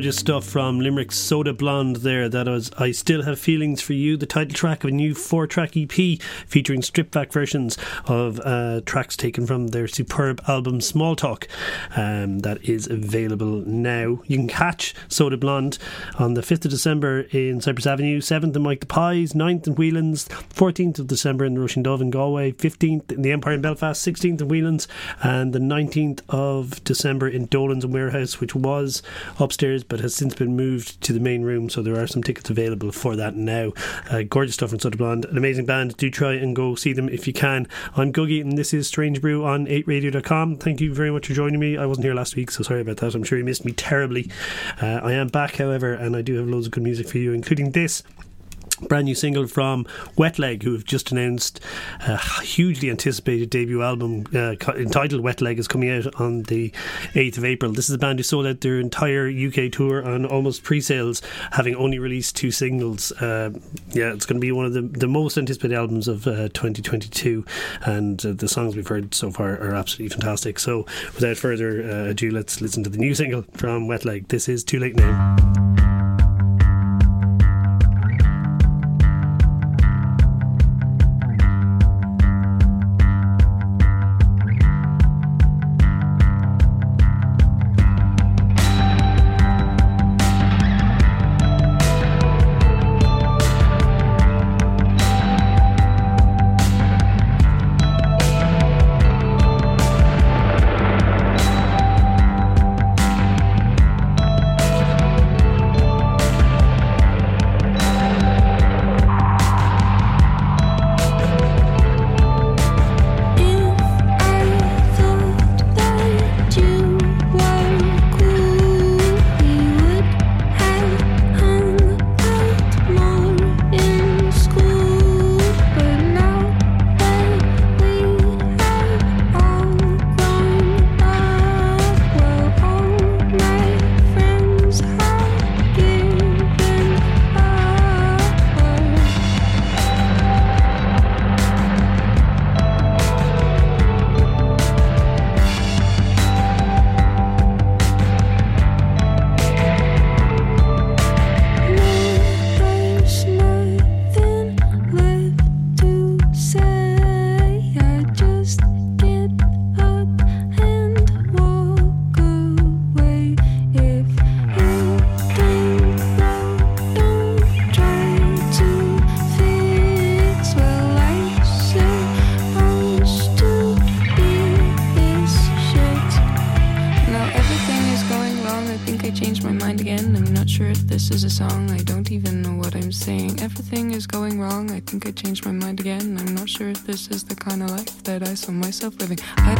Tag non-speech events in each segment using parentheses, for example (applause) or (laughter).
Gorgeous stuff from Limerick's Soda Blonde there. That was I Still Have Feelings for You, the title track of a new four track EP featuring stripped back versions of uh, tracks taken from their superb album Small Talk. Um, that is available now. You can catch Soda Blonde on the 5th of December in Cypress Avenue, 7th in Mike the Pies, 9th in Whelan's, 14th of December in the Roisin Dubh in Galway, 15th in the Empire in Belfast, 16th in Whelan's, and the 19th of December in Dolan's and Warehouse, which was upstairs but has since been moved to the main room, so there are some tickets available for that now. Uh, gorgeous stuff from Soda Blonde, an amazing band. Do try and go see them if you can. I'm Googie, and this is Strange Brew on 8radio.com. Thank you very much for joining me. I wasn't here last week, so sorry about that. I'm sure you missed me terribly. Uh, I am back, however, and I do have loads of good music for you, including this brand new single from Wet Leg, who have just announced a hugely anticipated debut album uh, entitled Wet Leg, is coming out on the 8th of April. This is a band who sold out their entire UK tour on almost pre sales, having only released two singles. Uh, yeah, it's going to be one of the, the most anticipated albums of uh, 2022, and uh, the songs we've heard so far are absolutely fantastic. So, without further uh, ado, let's listen to the new single from Wet Leg. This is Too Late Now. 8radio.com,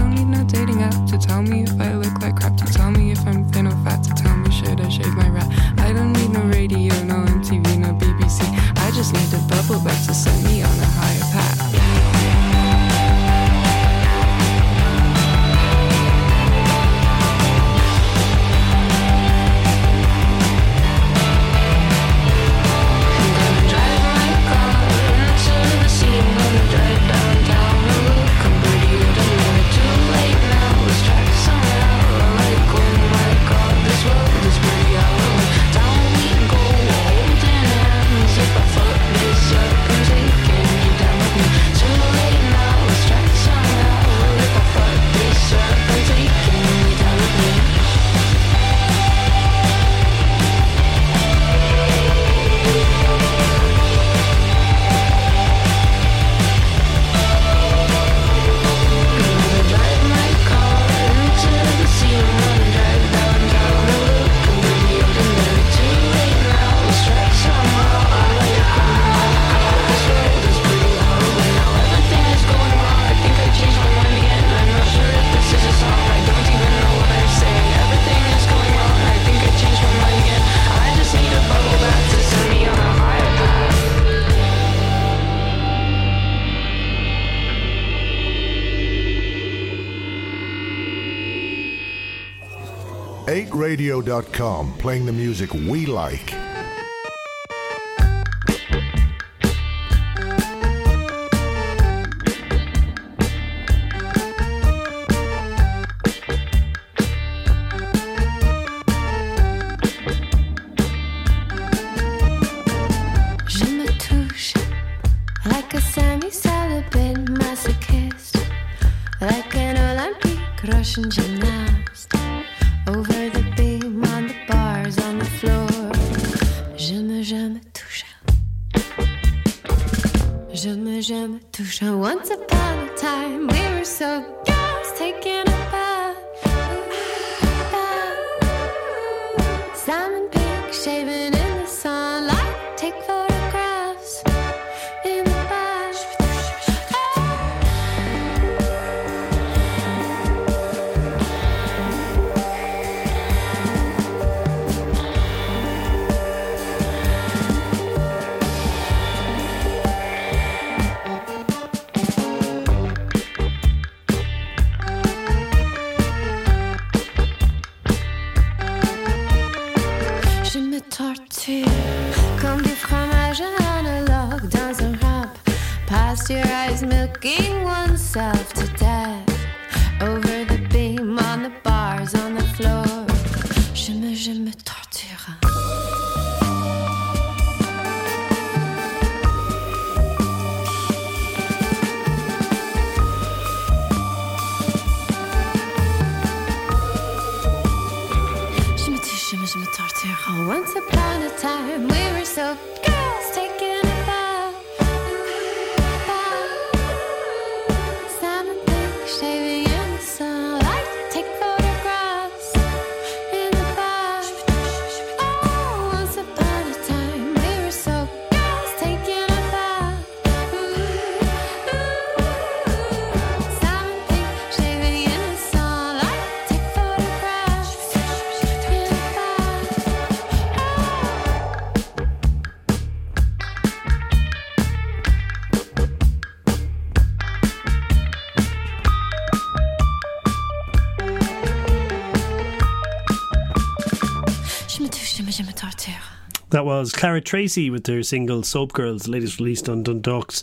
That was Clara Tracy with their single Soap Girls, latest released on Dundalk's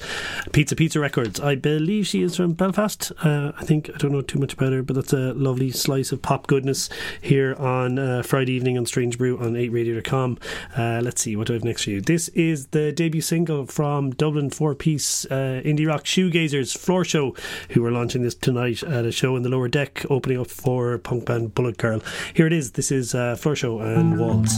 Pizza Pizza Records. I believe she is from Belfast. Uh, I think, I don't know too much about her, but that's a lovely slice of pop goodness here on uh, Friday evening on Strange Brew on 8radio.com. Uh, let's see, what do I have next for you? This is the debut single from Dublin four piece uh, indie rock shoegazers Floor Show, who are launching this tonight at a show in the lower deck, opening up for punk band Bullet Girl. Here it is. This is uh, Floor Show and Waltz.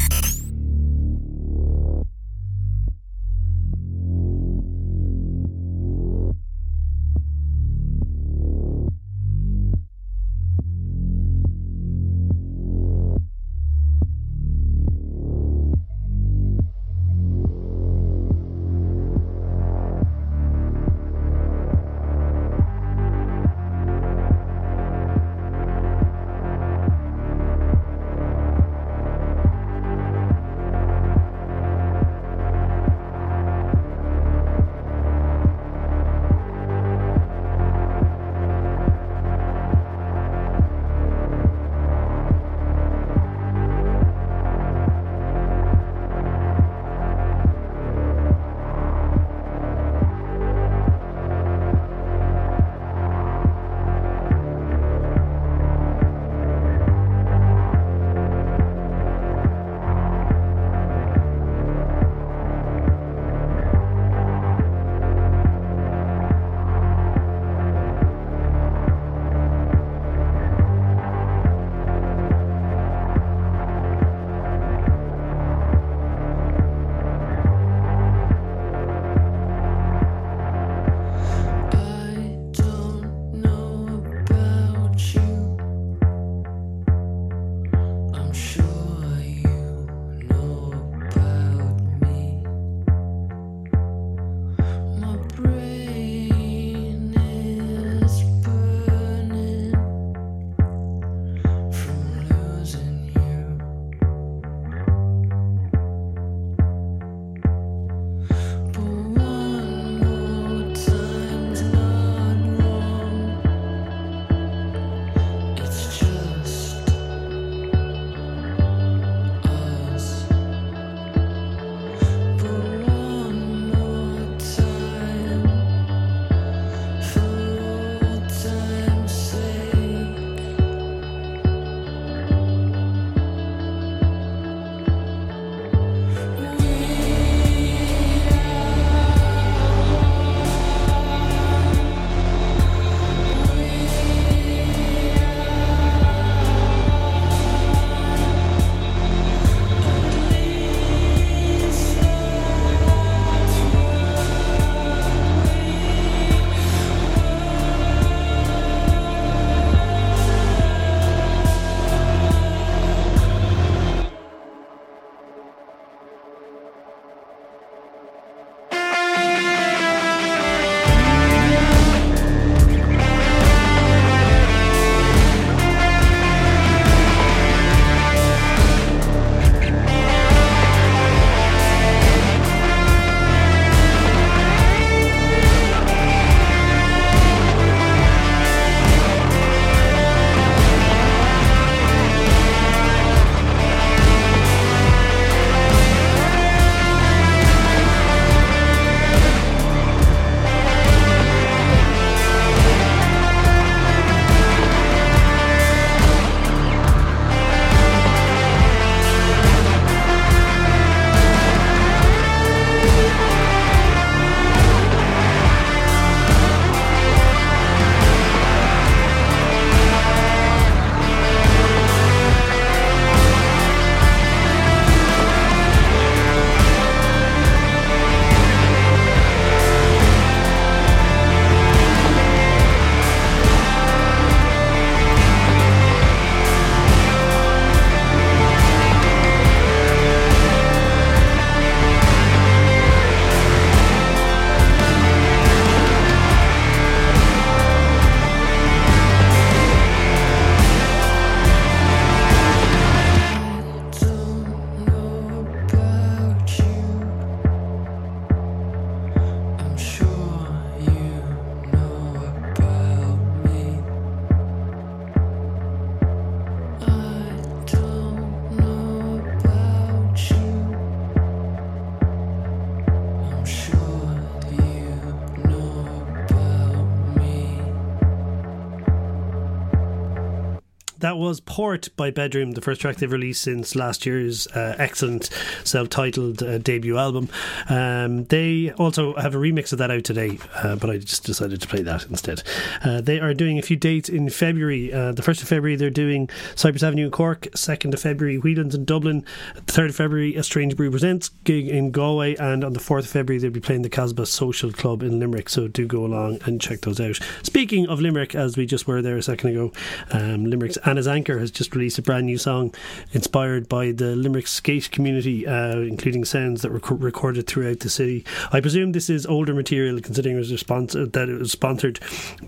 Port by Bedroom, the first track they've released since last year's uh, excellent self titled uh, debut album. Um, they also have a remix of that out today, uh, but I just decided to play that instead. Uh, they are doing a few dates in February. Uh, the 1st of February, they're doing Cypress Avenue in Cork, 2nd of February, Whelan's in Dublin, 3rd of February, A Strange Brew Presents gig in Galway, and on the 4th of February, they'll be playing the Kasbah Social Club in Limerick. So do go along and check those out. Speaking of Limerick, as we just were there a second ago, um, Limerick's Anna's Anchor has just released a brand new song inspired by the Limerick skate community, uh, including sounds that were rec- recorded throughout the city. I presume this is older material, considering it was sponsor- that it was sponsored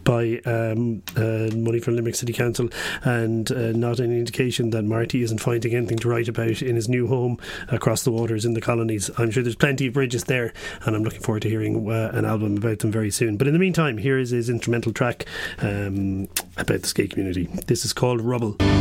by um, uh, money from Limerick City Council, and uh, not any indication that Marty isn't finding anything to write about in his new home across the waters in the colonies. I'm sure there's plenty of bridges there, and I'm looking forward to hearing uh, an album about them very soon. But in the meantime, here is his instrumental track um, about the skate community. This is called Rubble.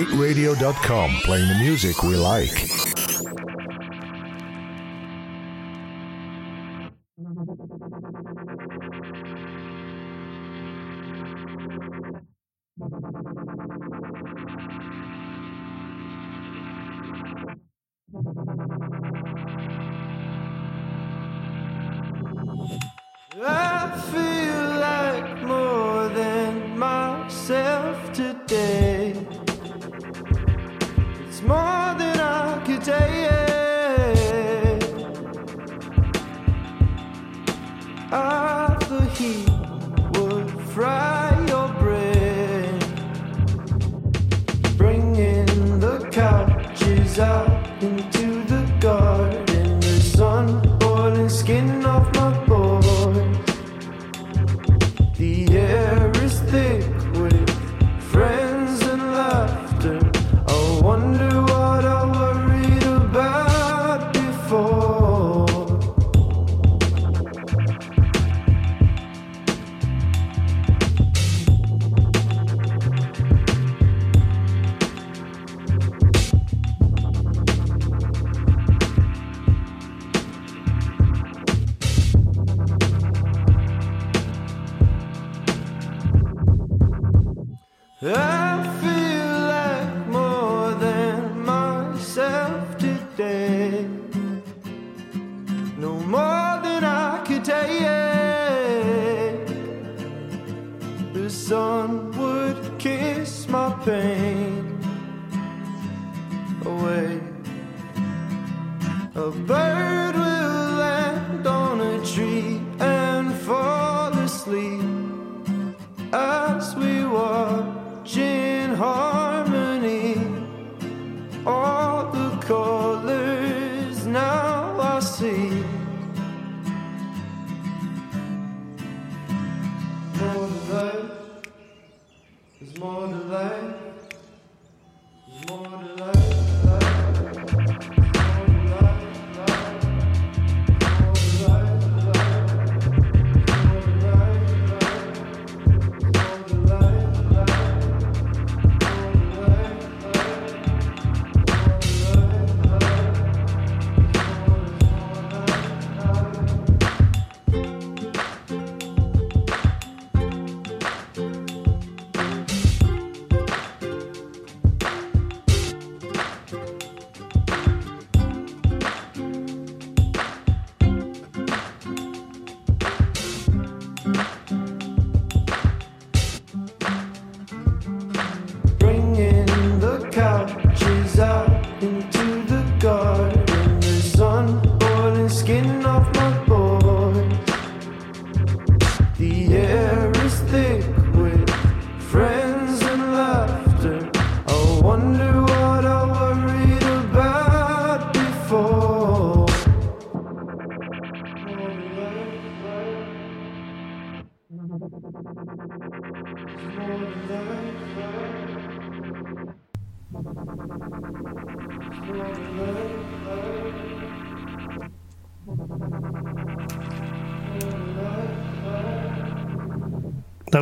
8radio.com, playing the music we like.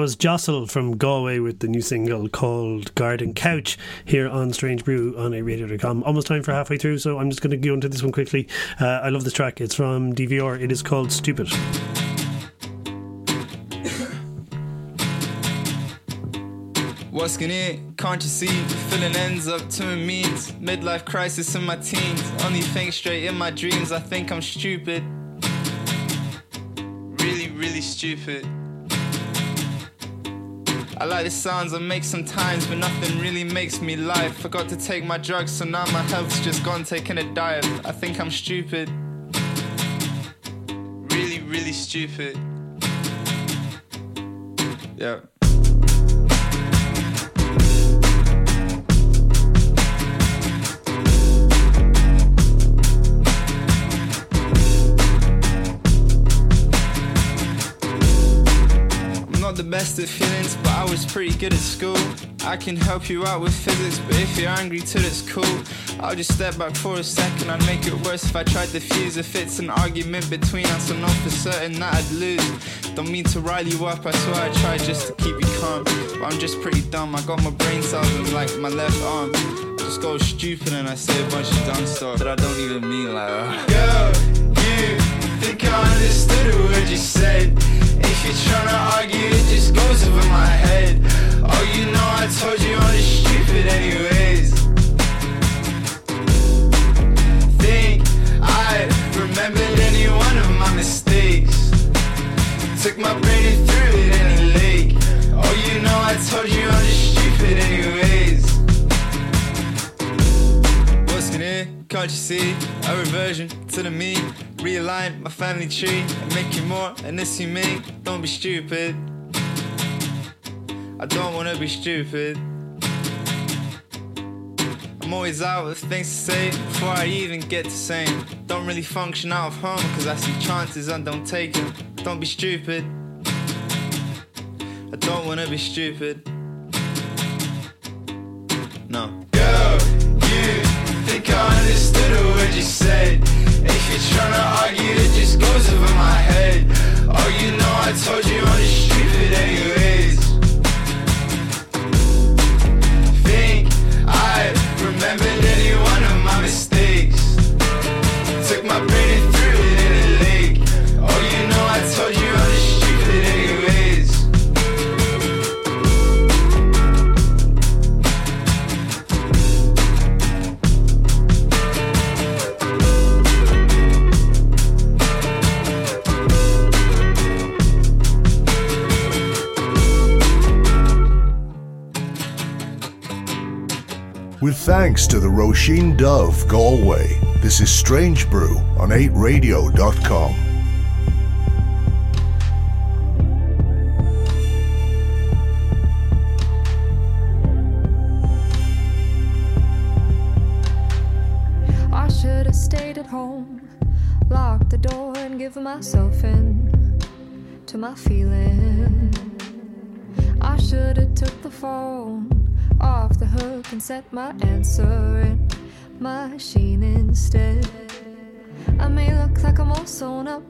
Was Jostle from Galway with the new single called Garden Couch here on Strange Brew on 8radio.com. Almost time for halfway through, so I'm just going to go into this one quickly. Uh, I love this track. It's from DVR. It is called Stupid. What's gonna can't you see? The filling ends up to means. Midlife crisis in my teens. Only think straight in my dreams. I think I'm stupid. Really, really stupid. I like the sounds I make sometimes, but nothing really makes me live. Forgot to take my drugs, so now my health's just gone taking a dive. I think I'm stupid. Really, really stupid. Yeah. The best at feelings, but I was pretty good at school. I can help you out with physics, but if you're angry too, that's cool. I'll just step back for a second. I'd make it worse if I tried to fuse. If it's an argument between us, I know for certain that I'd lose. Don't mean to rile you up, I swear I tried just to keep you calm. But I'm just pretty dumb. I got my brain cells in like my left arm. I just go stupid and I say a bunch of dumb stuff that I don't even mean like. Uh. Girl, you think I understood a word you said. If you're trying to argue, it just goes over my head. Oh, you know I told you I'm just stupid anyways. Think I remembered any one of my mistakes. Took my brain and threw it in a lake. Oh, you know I told you I'm just stupid anyways. What's gonna, can't you see? A reversion to the me. Realign my family tree and make you more and this you me. Don't be stupid. I don't wanna be stupid. I'm always out with things to say before I even get to saying. Don't really function out of home cause I see chances and don't take them. Don't be stupid. I don't wanna be stupid. No. Girl, you think I understood a word you said. You're trying to argue, it just goes over my head. Oh, you know I told you I'm just stupid anyways. Think thanks to the Roisin Dubh Galway, this is Strange Brew on 8radio.com. I should have stayed at home, locked the door, and given myself in to my feeling. I should have took the phone off the hook and set my answering machine instead. I may look like I'm all sewn up,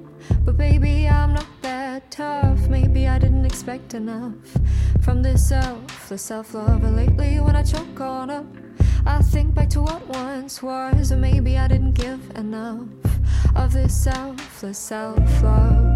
but baby, I'm not that tough. Maybe I didn't expect enough from this self, the self love. Lately, when I choke on up, I think back to what once was, or maybe I didn't give enough of this selfless self love.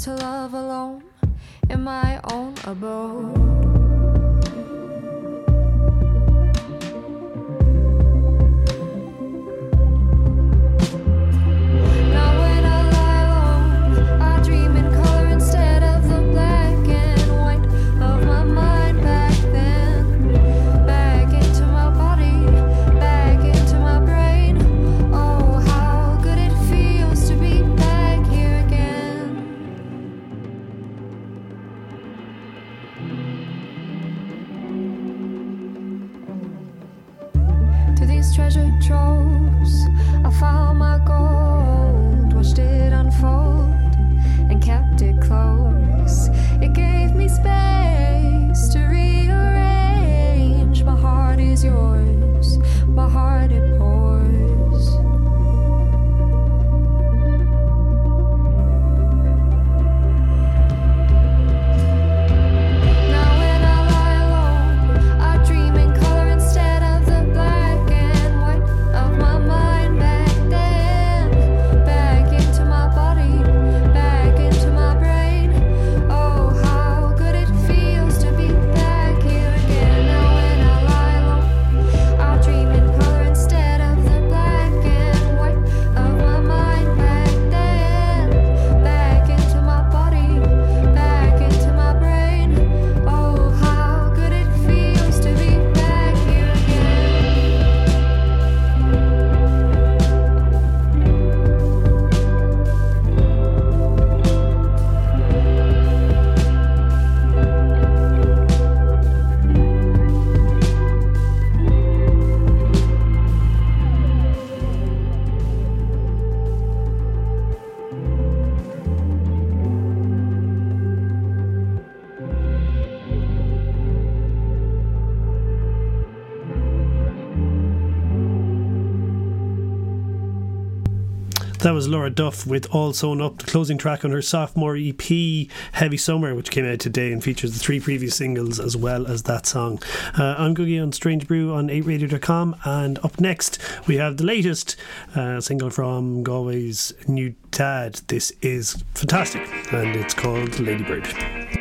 To love alone in my own abode. Treasure troves. Was Laura Duff with All Sewn Up, the closing track on her sophomore EP, Heavy Summer, which came out today and features the three previous singles as well as that song. Uh, I'm Googie on Strange Brew on 8radio.com, and up next we have the latest uh, single from Galway's new dad. This is fantastic, and it's called Ladybird.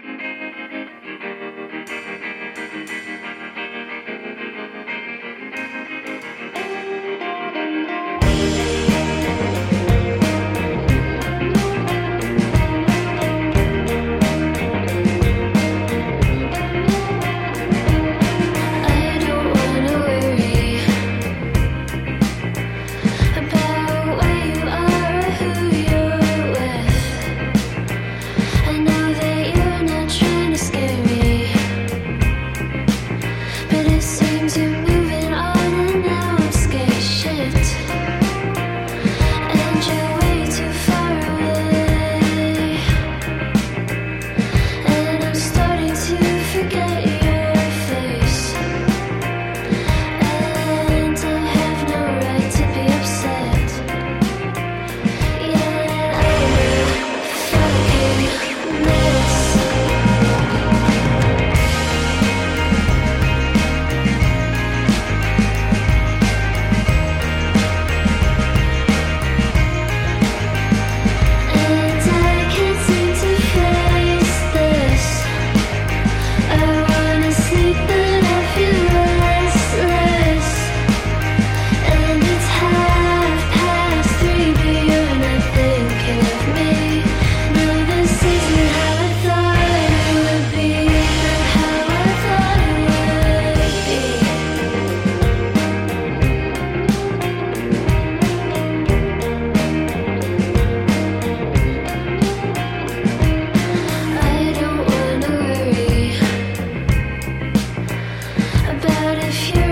But if you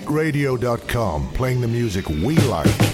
108radio.com, playing the music we like.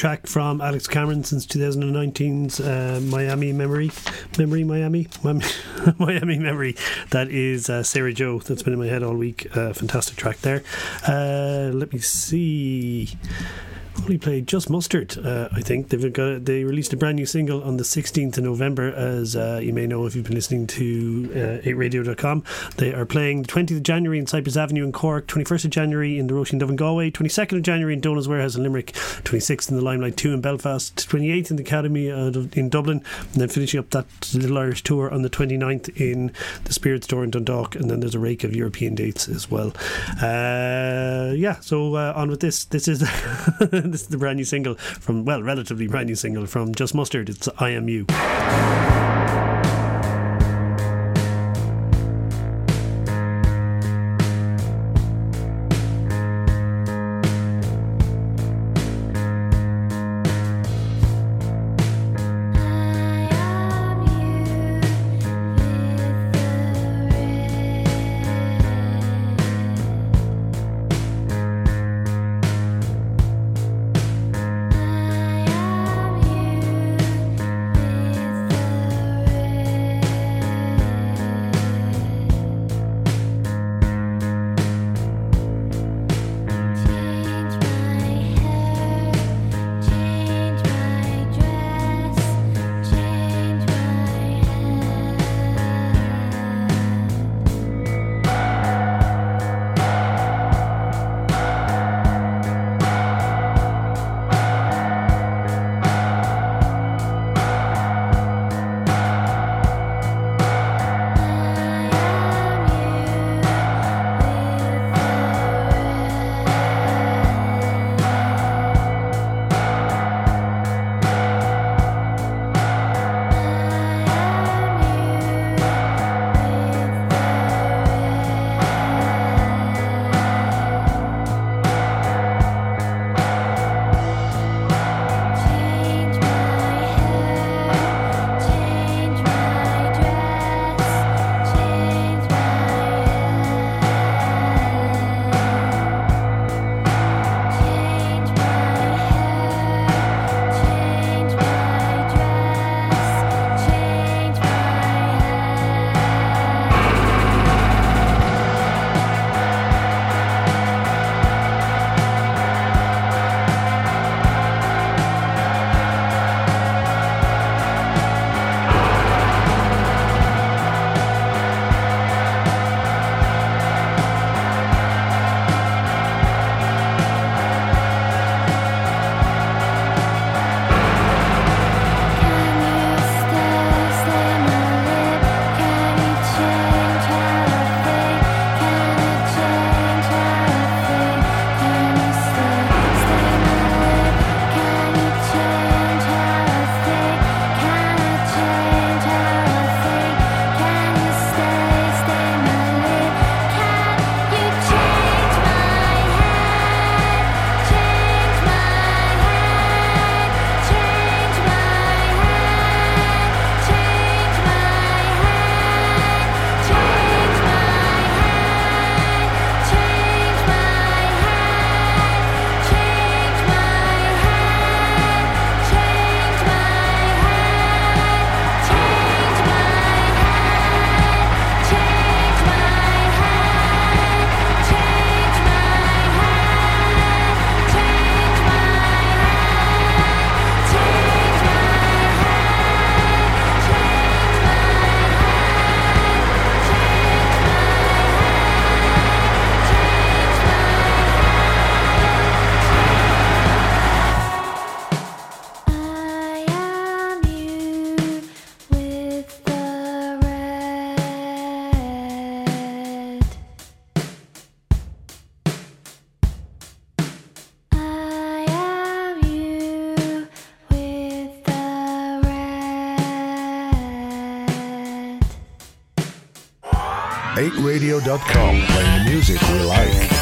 Track from Alex Cameron since 2019's uh, Miami Memory, Memory Miami, Miami, (laughs) Memory. That is uh, Sara Jo. That's been in my head all week. Uh, fantastic track there. Uh, let me see. Only played Just Mustard. Uh, I think they've got they released a brand new single on the 16th of November, as uh, you may know if you've been listening to uh, 8radio.com. They are playing the 20th of January in Cyprus Avenue in Cork, 21st of January in the Roisin Dubh in Galway, 22nd of January in Dolan's Warehouse in Limerick, 26th in the Limelight 2 in Belfast, 28th in the Academy in Dublin, and then finishing up that little Irish tour on the 29th in the Spirit Store in Dundalk, and then there's a rake of European dates as well. Uh, yeah, so uh, on with this. This is (laughs) this is the brand new single from well, relatively brand new single from Just Mustard. It's I Am You. Radio.com playing music we like.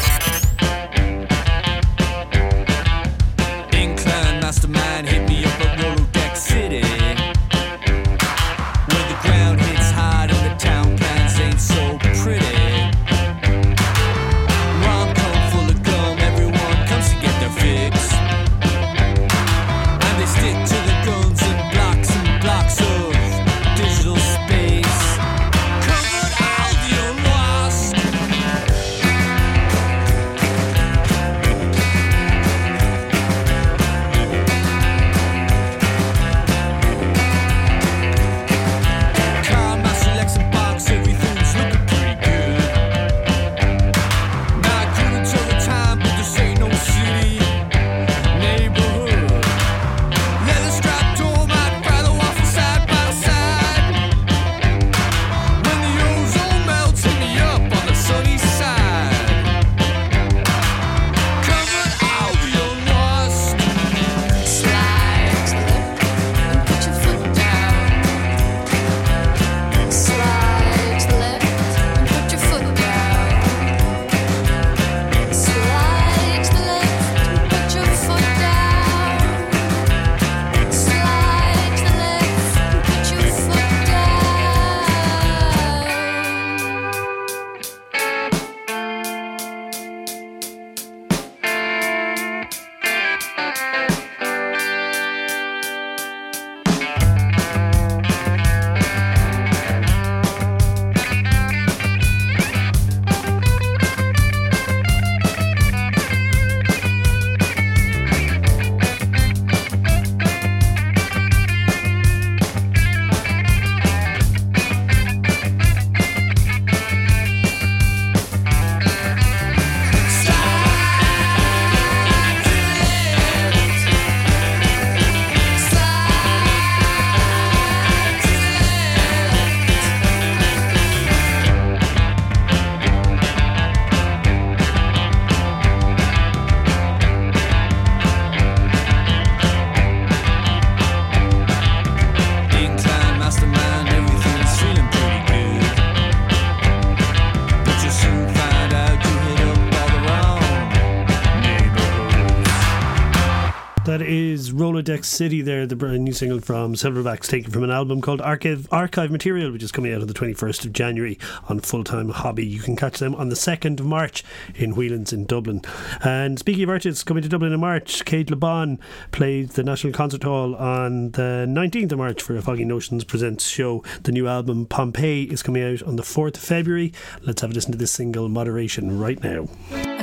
City there, the brand new single from Silverbacks taken from an album called Archive, Archive Material, which is coming out on the 21st of January on Full Time Hobby. You can catch them on the 2nd of March in Whelan's in Dublin. And speaking of artists coming to Dublin in March, Cate Le Bon played the National Concert Hall on the 19th of March for a Foggy Notions Presents show. The new album Pompeii is coming out on the 4th of February. Let's have a listen to this single, Moderation, right now.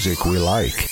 Music we like.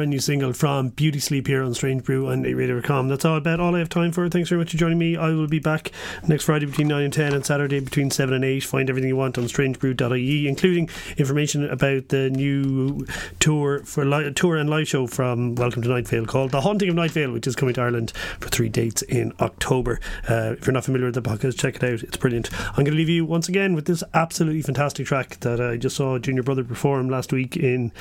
Brand new single from Beauty Sleep here on Strange Brew and 8radio.com. That's all about all I have time for. Thanks very much for joining me. I will be back next Friday between 9 and 10 and Saturday between 7 and 8. Find everything you want on strangebrew.ie, including information about the new tour for li- tour and live show from Welcome to Night Vale called The Haunting of Night Vale, which is coming to Ireland for three dates in October. Uh, if you're not familiar with the podcast, check it out. It's brilliant. I'm going to leave you once again with this absolutely fantastic track that I just saw Junior Brother perform last week in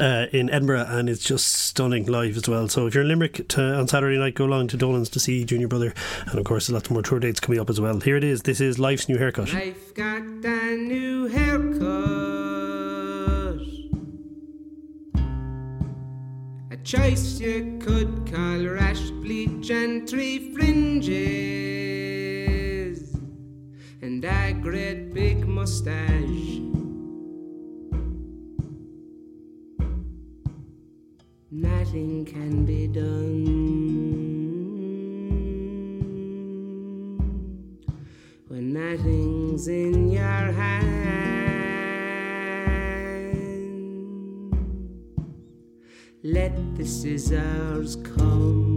uh, in Edinburgh, and it's just stunning live as well. So if you're in Limerick to, on Saturday night, go along to Dolan's to see Junior Brother, and of course, there's lots more tour dates coming up as well. Here it is. This is Life's New Haircut. Life got a new haircut. A choice you could call rash bleach and three fringes. And a great big mustache. Nothing can be done when nothing's in your hand. Let the scissors come.